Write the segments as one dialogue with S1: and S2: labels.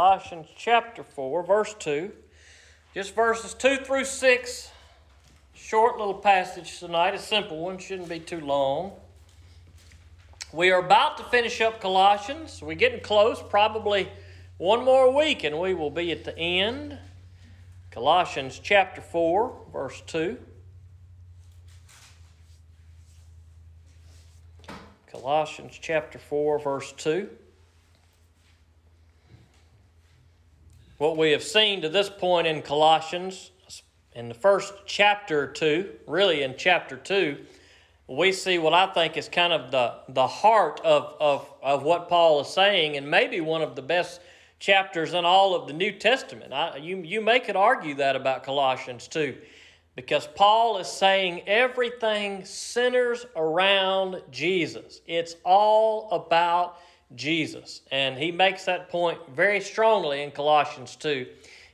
S1: Colossians chapter 4, verse 2. Just verses 2 through 6. Short little passage tonight, a simple one, shouldn't be too long. We are about to finish up Colossians. We're getting close, probably one more week, and we will be at the end. Colossians chapter 4, verse 2. Colossians chapter 4, verse 2. What we have seen to this point in Colossians, in the first chapter or two, really in chapter 2, we see what I think is kind of the, the heart of, of, of what Paul is saying, and maybe one of the best chapters in all of the New Testament. I, you, you may could argue that about Colossians 2, because Paul is saying everything centers around Jesus. It's all about Jesus. And he makes that point very strongly in Colossians 2.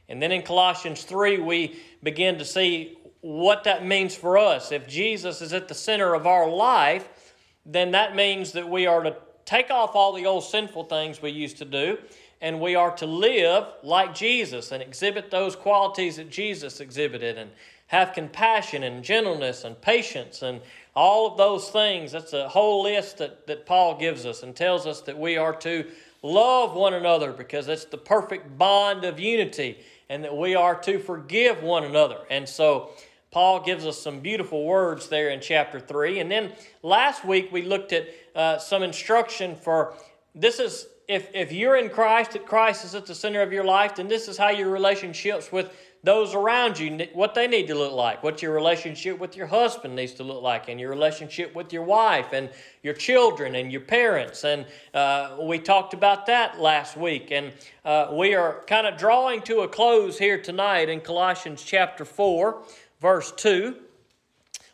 S1: And then in Colossians 3, we begin to see what that means for us. If Jesus is at the center of our life, then that means that we are to take off all the old sinful things we used to do, and we are to live like Jesus and exhibit those qualities that Jesus exhibited and have compassion and gentleness and patience and all of those things. That's a whole list that, that Paul gives us and tells us that we are to love one another because it's the perfect bond of unity and that we are to forgive one another. And so Paul gives us some beautiful words there in chapter 3. And then last week we looked at uh, some instruction for this is if, if you're in Christ, that Christ is at the center of your life, then this is how your relationships with those around you, what they need to look like, what your relationship with your husband needs to look like, and your relationship with your wife, and your children, and your parents. And uh, we talked about that last week. And uh, we are kind of drawing to a close here tonight in Colossians chapter 4, verse 2.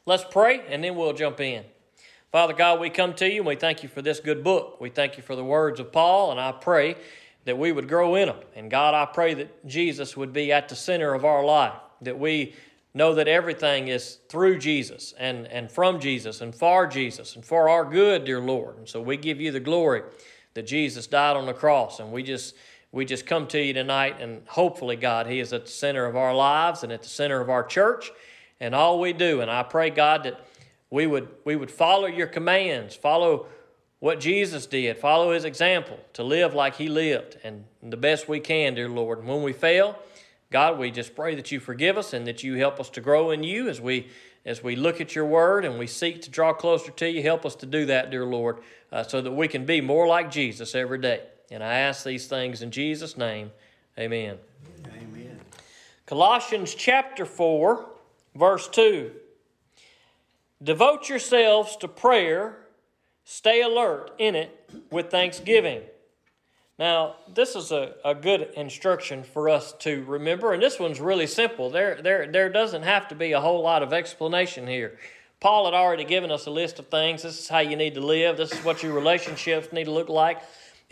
S1: Let's pray, and then we'll jump in. Father God, we come to you and we thank you for this good book. We thank you for the words of Paul, and I pray that we would grow in them. And God, I pray that Jesus would be at the center of our life, that we know that everything is through Jesus and, and from Jesus and for Jesus and for our good, dear Lord. And so we give you the glory that Jesus died on the cross. And we just we just come to you tonight and hopefully, God, He is at the center of our lives and at the center of our church and all we do. And I pray, God, that we would we would follow your commands, follow what Jesus did, follow his example to live like he lived, and the best we can, dear Lord. And when we fail, God, we just pray that you forgive us and that you help us to grow in you as we as we look at your word and we seek to draw closer to you. Help us to do that, dear Lord, uh, so that we can be more like Jesus every day. And I ask these things in Jesus' name. Amen. Amen. Colossians chapter 4, verse 2. Devote yourselves to prayer Stay alert in it with thanksgiving. Now, this is a, a good instruction for us to remember, and this one's really simple. There, there, there doesn't have to be a whole lot of explanation here. Paul had already given us a list of things. This is how you need to live, this is what your relationships need to look like.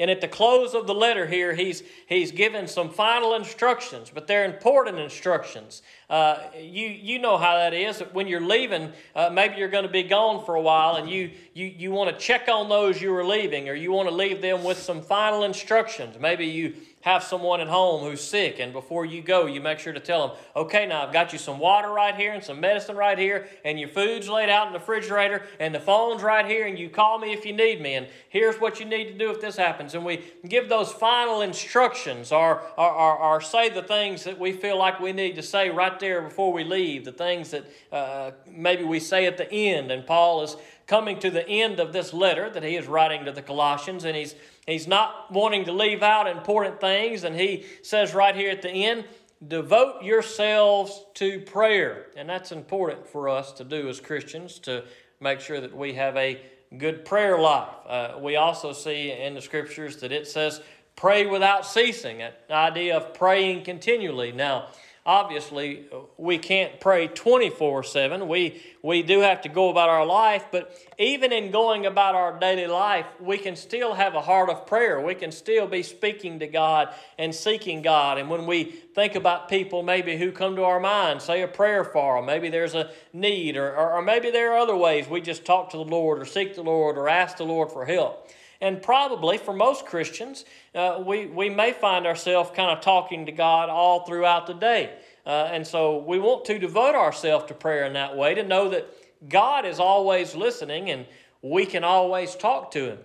S1: And at the close of the letter here, he's, he's given some final instructions, but they're important instructions. Uh, you, you know how that is. When you're leaving, uh, maybe you're going to be gone for a while and you, you, you want to check on those you were leaving or you want to leave them with some final instructions. Maybe you have someone at home who's sick, and before you go, you make sure to tell them, okay, now I've got you some water right here and some medicine right here, and your food's laid out in the refrigerator, and the phone's right here, and you call me if you need me, and here's what you need to do if this happens. And we give those final instructions or, or, or, or say the things that we feel like we need to say right there before we leave, the things that uh, maybe we say at the end. And Paul is coming to the end of this letter that he is writing to the Colossians, and he's He's not wanting to leave out important things, and he says right here at the end, devote yourselves to prayer. And that's important for us to do as Christians to make sure that we have a good prayer life. Uh, we also see in the scriptures that it says, pray without ceasing, that idea of praying continually. Now, obviously we can't pray 24 7 we we do have to go about our life but even in going about our daily life we can still have a heart of prayer. We can still be speaking to god and seeking god. And when we think about people maybe who come to our mind say a prayer for them maybe there's a need or, or, or maybe there are other ways we just talk to the lord or seek the lord or ask the lord for help And probably for most Christians, uh, we, we may find ourselves kind of talking to God all throughout the day. Uh, and so we want to devote ourselves to prayer in that way to know that God is always listening and we can always talk to Him.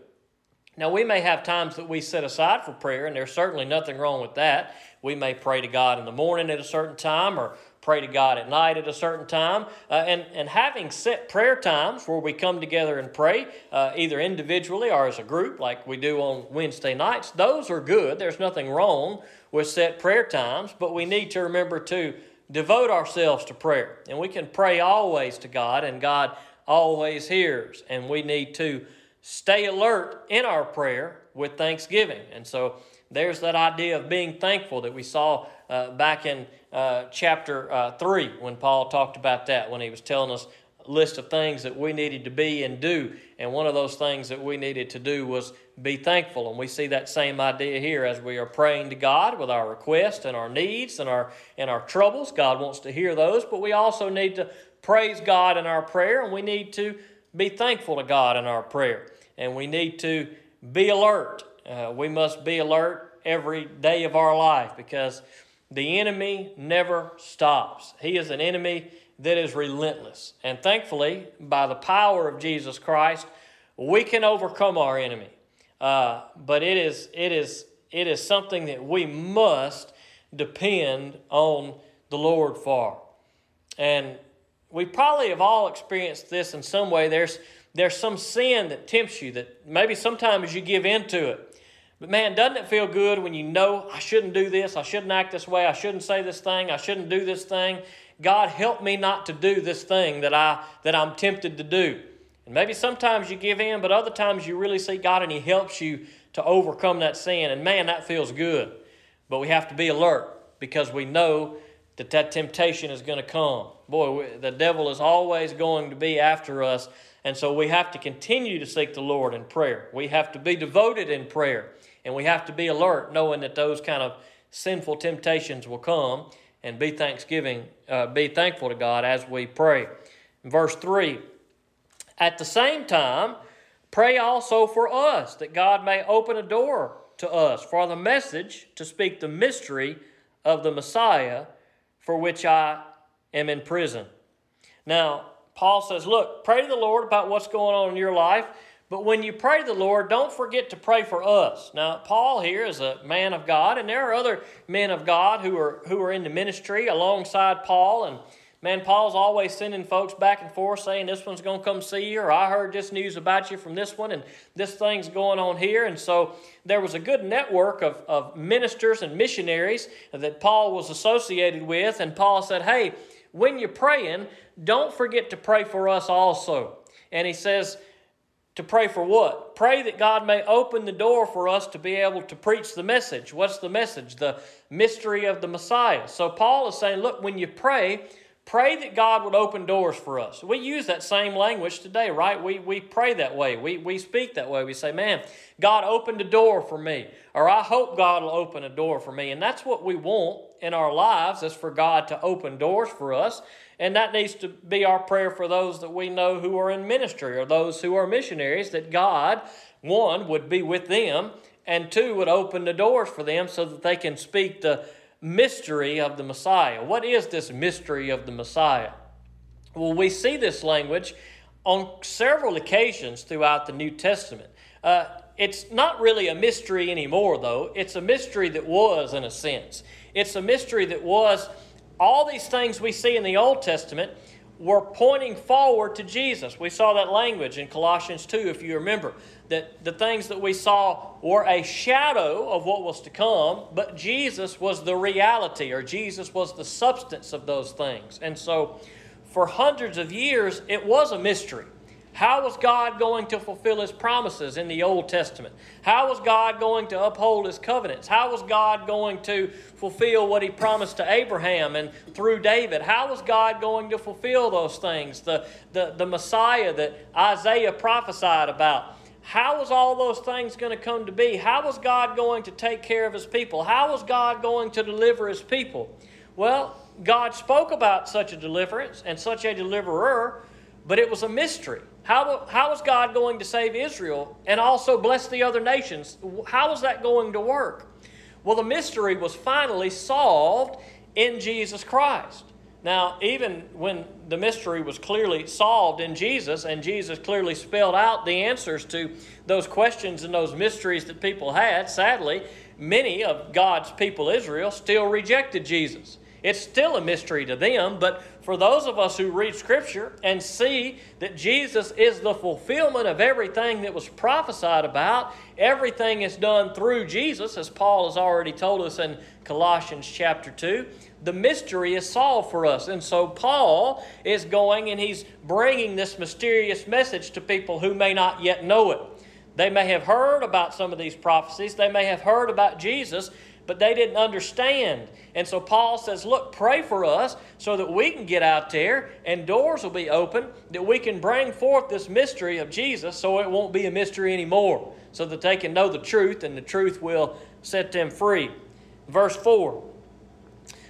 S1: Now, we may have times that we set aside for prayer, and there's certainly nothing wrong with that. We may pray to God in the morning at a certain time or pray to God at night at a certain time. Uh, and, and having set prayer times where we come together and pray, uh, either individually or as a group, like we do on Wednesday nights, those are good. There's nothing wrong with set prayer times, but we need to remember to devote ourselves to prayer. And we can pray always to God, and God always hears. And we need to stay alert in our prayer with thanksgiving. And so there's that idea of being thankful that we saw uh, back in uh, chapter uh, 3 when Paul talked about that, when he was telling us a list of things that we needed to be and do. And one of those things that we needed to do was be thankful. And we see that same idea here as we are praying to God with our requests and our needs and our, and our troubles. God wants to hear those, but we also need to praise God in our prayer and we need to be thankful to God in our prayer and we need to be alert. Uh, we must be alert every day of our life because the enemy never stops. He is an enemy that is relentless. And thankfully, by the power of Jesus Christ, we can overcome our enemy. Uh, but it is, it, is, it is something that we must depend on the Lord for. And we probably have all experienced this in some way. There's, there's some sin that tempts you that maybe sometimes you give in to it. But man, doesn't it feel good when you know I shouldn't do this, I shouldn't act this way, I shouldn't say this thing, I shouldn't do this thing. God help me not to do this thing that I that I'm tempted to do. And maybe sometimes you give in, but other times you really see God and He helps you to overcome that sin. And man, that feels good. But we have to be alert because we know that that temptation is going to come. Boy, the devil is always going to be after us and so we have to continue to seek the Lord in prayer. We have to be devoted in prayer. And we have to be alert, knowing that those kind of sinful temptations will come and be thanksgiving, uh, be thankful to God as we pray. Verse 3, at the same time, pray also for us that God may open a door to us for the message to speak the mystery of the Messiah for which I am in prison. Now, Paul says, Look, pray to the Lord about what's going on in your life. But when you pray to the Lord, don't forget to pray for us. Now, Paul here is a man of God, and there are other men of God who are who are in the ministry alongside Paul. And man, Paul's always sending folks back and forth saying, This one's gonna come see you, or I heard this news about you from this one, and this thing's going on here. And so there was a good network of, of ministers and missionaries that Paul was associated with, and Paul said, Hey, when you're praying, don't forget to pray for us also. And he says, to pray for what? Pray that God may open the door for us to be able to preach the message. What's the message? The mystery of the Messiah. So Paul is saying, look, when you pray, pray that God would open doors for us. We use that same language today, right? We, we pray that way. We, we speak that way. We say, man, God opened a door for me. Or I hope God will open a door for me. And that's what we want in our lives is for God to open doors for us. And that needs to be our prayer for those that we know who are in ministry or those who are missionaries, that God, one, would be with them, and two, would open the doors for them so that they can speak the mystery of the Messiah. What is this mystery of the Messiah? Well, we see this language on several occasions throughout the New Testament. Uh, it's not really a mystery anymore, though. It's a mystery that was, in a sense. It's a mystery that was all these things we see in the Old Testament were pointing forward to Jesus. We saw that language in Colossians 2, if you remember, that the things that we saw were a shadow of what was to come, but Jesus was the reality, or Jesus was the substance of those things. And so, for hundreds of years, it was a mystery. How was God going to fulfill his promises in the Old Testament? How was God going to uphold his covenants? How was God going to fulfill what he promised to Abraham and through David? How was God going to fulfill those things? The, the, the Messiah that Isaiah prophesied about. How was all those things going to come to be? How was God going to take care of his people? How was God going to deliver his people? Well, God spoke about such a deliverance and such a deliverer but it was a mystery. How, how was God going to save Israel and also bless the other nations? How was that going to work? Well, the mystery was finally solved in Jesus Christ. Now, even when the mystery was clearly solved in Jesus, and Jesus clearly spelled out the answers to those questions and those mysteries that people had, sadly, many of God's people, Israel, still rejected Jesus. It's still a mystery to them, but for those of us who read Scripture and see that Jesus is the fulfillment of everything that was prophesied about, everything is done through Jesus, as Paul has already told us in Colossians chapter 2 the mystery is solved for us. And so Paul is going and he's bringing this mysterious message to people who may not yet know it. They may have heard about some of these prophecies, they may have heard about Jesus, but they didn't understand. And so Paul says, Look, pray for us so that we can get out there and doors will be open, that we can bring forth this mystery of Jesus so it won't be a mystery anymore, so that they can know the truth and the truth will set them free. Verse 4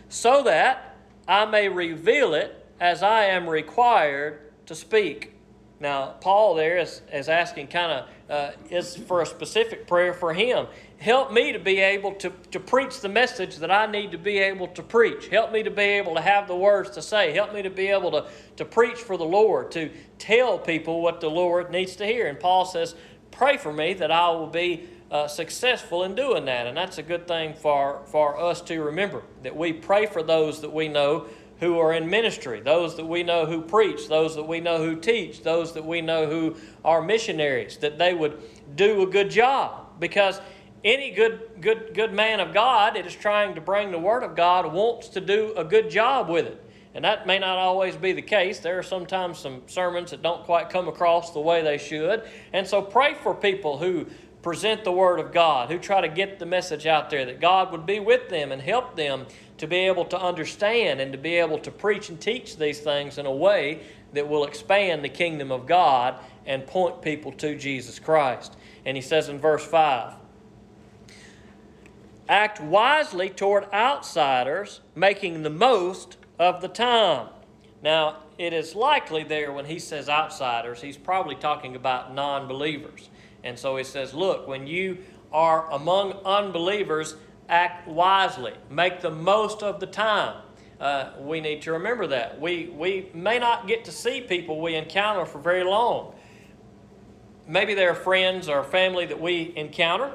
S1: so that I may reveal it as I am required to speak. Now, Paul there is, is asking kind of, uh, is for a specific prayer for him. Help me to be able to, to preach the message that I need to be able to preach. Help me to be able to have the words to say. Help me to be able to, to preach for the Lord, to tell people what the Lord needs to hear. And Paul says, Pray for me that I will be uh, successful in doing that. And that's a good thing for, for us to remember that we pray for those that we know who are in ministry, those that we know who preach, those that we know who teach, those that we know who are missionaries, that they would do a good job. Because any good, good, good man of God that is trying to bring the Word of God wants to do a good job with it. And that may not always be the case. There are sometimes some sermons that don't quite come across the way they should. And so pray for people who present the Word of God, who try to get the message out there, that God would be with them and help them to be able to understand and to be able to preach and teach these things in a way that will expand the kingdom of God and point people to Jesus Christ. And he says in verse 5 Act wisely toward outsiders, making the most of the time. Now, it is likely there when he says outsiders, he's probably talking about non believers. And so he says, Look, when you are among unbelievers, act wisely, make the most of the time. Uh, we need to remember that. We, we may not get to see people we encounter for very long. Maybe they're friends or family that we encounter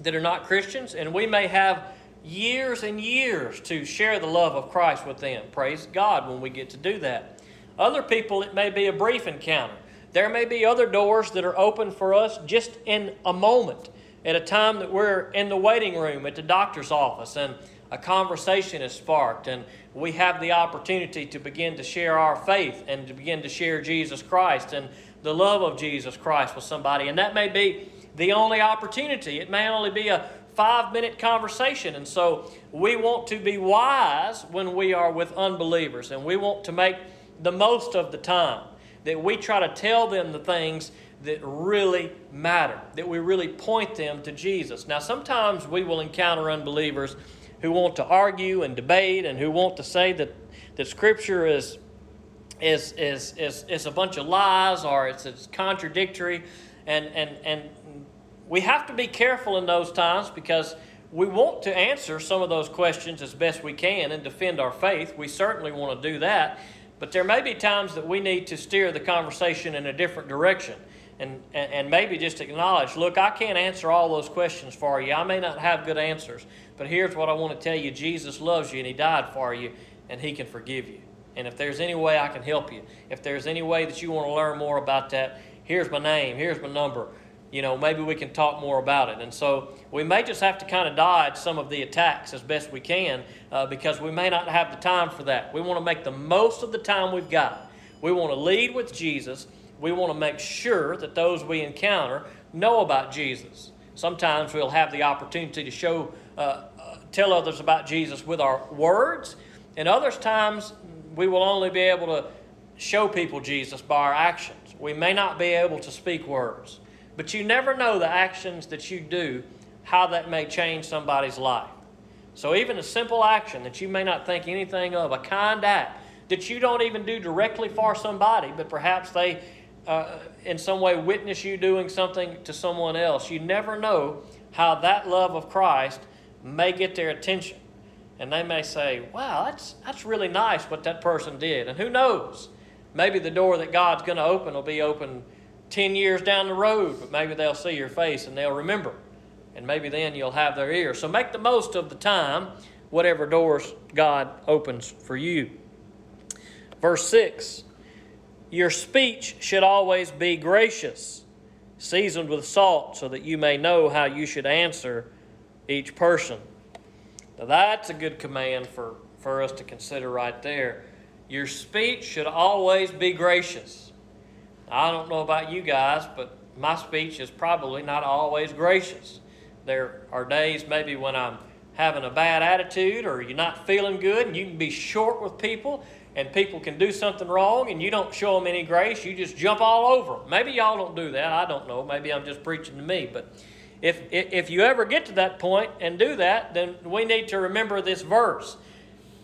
S1: that are not Christians, and we may have years and years to share the love of Christ with them. Praise God when we get to do that. Other people, it may be a brief encounter. There may be other doors that are open for us just in a moment, at a time that we're in the waiting room at the doctor's office and a conversation is sparked and we have the opportunity to begin to share our faith and to begin to share Jesus Christ and the love of Jesus Christ with somebody. And that may be the only opportunity. It may only be a five minute conversation. And so we want to be wise when we are with unbelievers and we want to make the most of the time that we try to tell them the things that really matter, that we really point them to Jesus. Now, sometimes we will encounter unbelievers who want to argue and debate and who want to say that, that Scripture is, is, is, is, is a bunch of lies or it's, it's contradictory. And, and, and we have to be careful in those times because we want to answer some of those questions as best we can and defend our faith. We certainly want to do that. But there may be times that we need to steer the conversation in a different direction and, and, maybe just acknowledge look, I can't answer all those questions for you. I may not have good answers, but here's what I want to tell you Jesus loves you and He died for you and He can forgive you. And if there's any way I can help you, if there's any way that you want to learn more about that, here's my name, here's my number you know, maybe we can talk more about it. And so we may just have to kind of dodge some of the attacks as best we can uh, because we may not have the time for that. We want to make the most of the time we've got. We want to lead with Jesus. We want to make sure that those we encounter know about Jesus. Sometimes we'll have the opportunity to show, uh, uh, tell others about Jesus with our words, and others times we will only be able to show people Jesus by our actions. We may not be able to speak words. But you never know the actions that you do, how that may change somebody's life. So, even a simple action that you may not think anything of, a kind act that you don't even do directly for somebody, but perhaps they, uh, in some way, witness you doing something to someone else. You never know how that love of Christ may get their attention. And they may say, wow, that's, that's really nice what that person did. And who knows? Maybe the door that God's going to open will be open 10 years down the road, but maybe they'll see your face and they'll remember. And maybe then you'll have their ear. So make the most of the time, whatever doors God opens for you. Verse 6 Your speech should always be gracious, seasoned with salt, so that you may know how you should answer each person. Now, that's a good command for, for us to consider right there. Your speech should always be gracious. I don't know about you guys, but my speech is probably not always gracious. There are days maybe when I'm having a bad attitude or you're not feeling good and you can be short with people and people can do something wrong and you don't show them any grace, you just jump all over them. Maybe y'all don't do that. I don't know. Maybe I'm just preaching to me. But if, if you ever get to that point and do that, then we need to remember this verse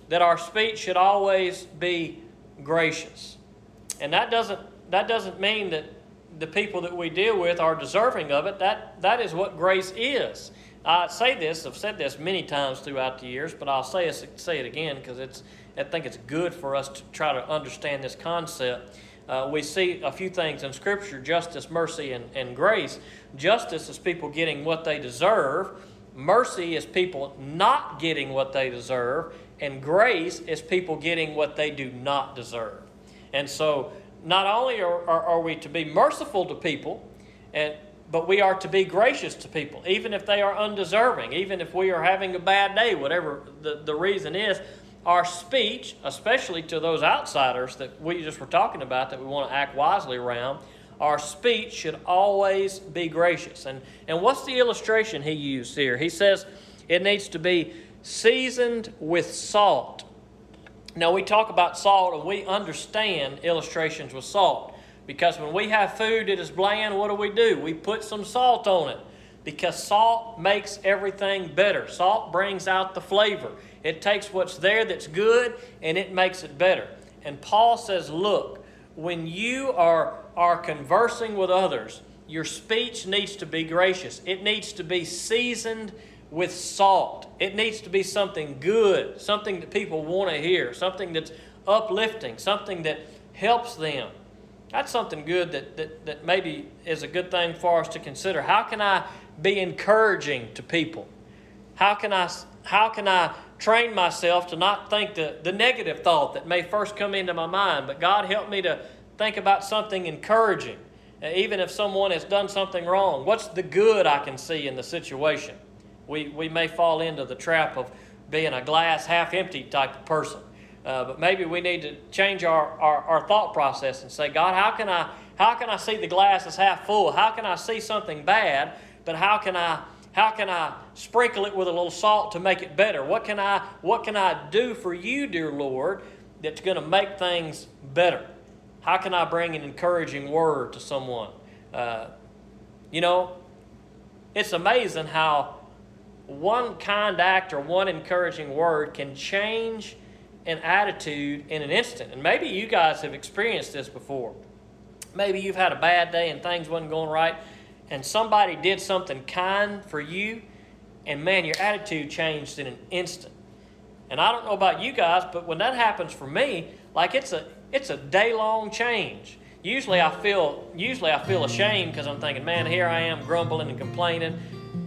S1: that our speech should always be gracious. And that doesn't, that doesn't mean that the people that we deal with are deserving of it. That, that is what grace is. I say this, I've said this many times throughout the years, but I'll say say it again because it's, I think it's good for us to try to understand this concept. Uh, we see a few things in Scripture justice, mercy, and, and grace. Justice is people getting what they deserve, mercy is people not getting what they deserve, and grace is people getting what they do not deserve. And so, not only are, are, are we to be merciful to people, and but we are to be gracious to people, even if they are undeserving, even if we are having a bad day, whatever the, the reason is. Our speech, especially to those outsiders that we just were talking about that we want to act wisely around, our speech should always be gracious. And, and what's the illustration he used here? He says it needs to be seasoned with salt. Now, we talk about salt and we understand illustrations with salt. Because when we have food that is bland, what do we do? We put some salt on it. Because salt makes everything better. Salt brings out the flavor. It takes what's there that's good and it makes it better. And Paul says, look, when you are, are conversing with others, your speech needs to be gracious. It needs to be seasoned with salt. It needs to be something good, something that people want to hear, something that's uplifting, something that helps them. That's something good that, that, that maybe is a good thing for us to consider. How can I be encouraging to people? How can I, how can I train myself to not think the, the negative thought that may first come into my mind, but God help me to think about something encouraging, uh, even if someone has done something wrong. What's the good I can see in the situation? We, we may fall into the trap of being a glass half empty type of person. Uh, but maybe we need to change our, our, our, thought process and say, God, how can, I, how can I see the glass as half full? How can I see something bad, but how can I, how can I sprinkle it with a little salt to make it better? What can I, what can I do for you, dear Lord, that's going to make things better? How can I bring an encouraging word to someone? Uh, you know, it's amazing how one kind act or one encouraging word can change an attitude in an instant. And maybe you guys have experienced this before. Maybe you've had a bad day and things wasn't going right, and somebody did something kind for you, and man, your attitude changed in an instant. And I don't know about you guys, but when that happens for me, like it's a it's a day long change. Usually I feel usually I feel ashamed because I'm thinking, man, here I am grumbling and complaining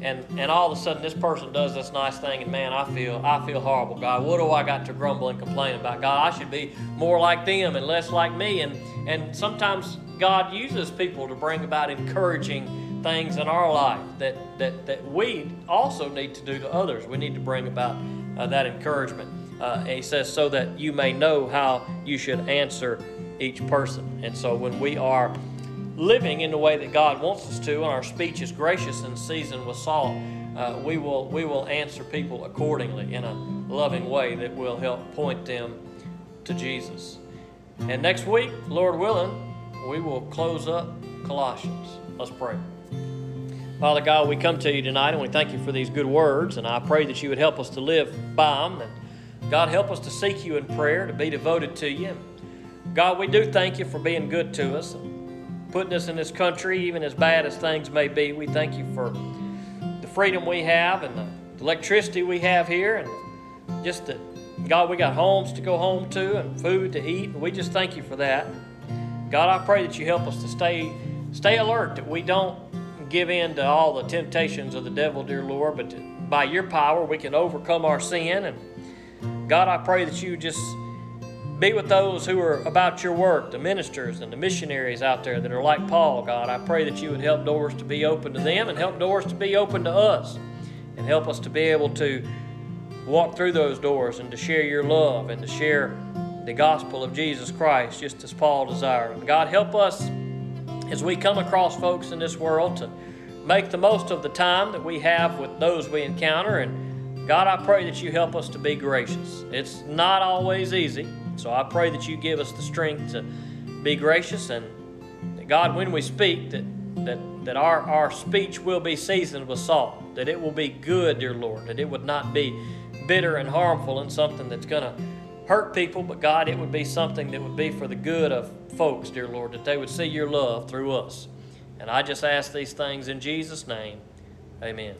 S1: and and all of a sudden this person does this nice thing and man i feel i feel horrible god what do i got to grumble and complain about god i should be more like them and less like me and and sometimes god uses people to bring about encouraging things in our life that that that we also need to do to others we need to bring about uh, that encouragement uh, he says so that you may know how you should answer each person and so when we are living in the way that God wants us to, and our speech is gracious and seasoned with salt, uh, we will we will answer people accordingly in a loving way that will help point them to Jesus. And next week, Lord willing, we will close up Colossians. Let's pray. Father God, we come to you tonight and we thank you for these good words, and I pray that you would help us to live by them. And God, help us to seek you in prayer, to be devoted to you. God, we do thank you for being good to us and putting us in this country, even as bad as things may be. We thank you for the freedom we have and the electricity we have here, and just that, God, we got homes to go home to and food to eat, and we just thank you for that. God, I pray that you help us to stay stay alert, that we don't give in to all the temptations of the devil, dear Lord, but by your power we can overcome our sin. And God, I pray that you just be with those who are about your work, the ministers and the missionaries out there that are like Paul, God. I pray that you would help doors to be open to them and help doors to be open to us and help us to be able to walk through those doors and to share your love and to share the gospel of Jesus Christ just as Paul desired. God, help us as we come across folks in this world to make the most of the time that we have with those we encounter. And God, I pray that you help us to be gracious. It's not always easy. So I pray that you give us the strength to be gracious and God, when we speak, that that, that our, our speech will be seasoned with salt, that it will be good, dear Lord, that it would not be bitter and harmful and something that's going to hurt people, but God, it would be something that would be for the good of folks, dear Lord, that they would see your love through us. And I just ask these things in Jesus' name. Amen.